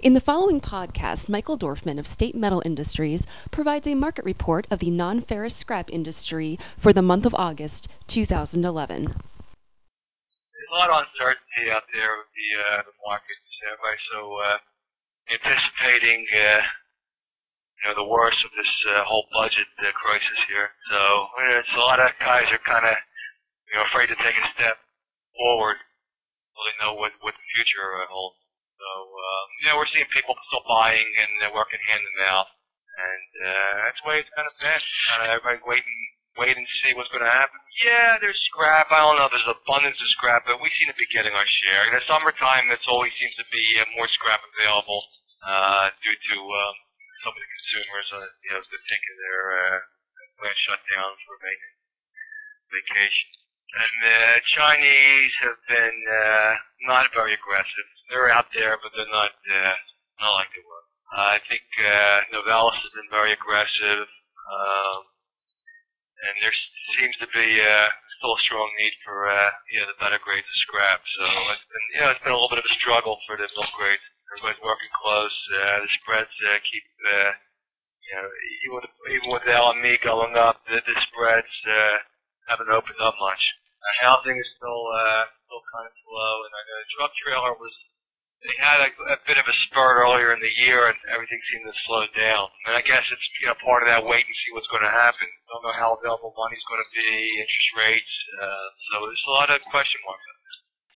In the following podcast, Michael Dorfman of State Metal Industries provides a market report of the non ferrous scrap industry for the month of August 2011. There's a lot of uncertainty out there with the, uh, markets. Everybody's so uh, anticipating, uh, you know, the worst of this uh, whole budget uh, crisis here. So it's a lot of guys are kind of, you know, afraid to take a step forward they know what what the future uh, holds. So uh, you know, we're seeing people still buying and uh, working hand in mouth, and uh, that's the way it's kind of been. Of everybody waiting, waiting to see what's going to happen. Yeah, there's scrap. I don't know. There's abundance of scrap, but we seem to be getting our share. In the summertime, that's always seems to be uh, more scrap available uh, due to um, some of the consumers, uh, you know, taking their uh, plant shutdowns for vac- vacation. And the Chinese have been uh, not very aggressive. They're out there, but they're not uh, not like they were. I think uh, Novelis has been very aggressive, um, and there seems to be uh, still a strong need for uh, you know the better grades of scrap. So it's been you know it's been a little bit of a struggle for the mill grades. Everybody's working close. Uh, the spreads uh, keep uh, you know even with even with LME going up, the, the spreads uh, haven't opened up much. Uh, housing is still uh, kind of slow, and I know the truck trailer was they had a, a bit of a spurt earlier in the year, and everything seemed to slow down. And I guess it's you know part of that wait and see what's going to happen. Don't know how available money's going to be, interest rates. Uh, so there's a lot of question marks.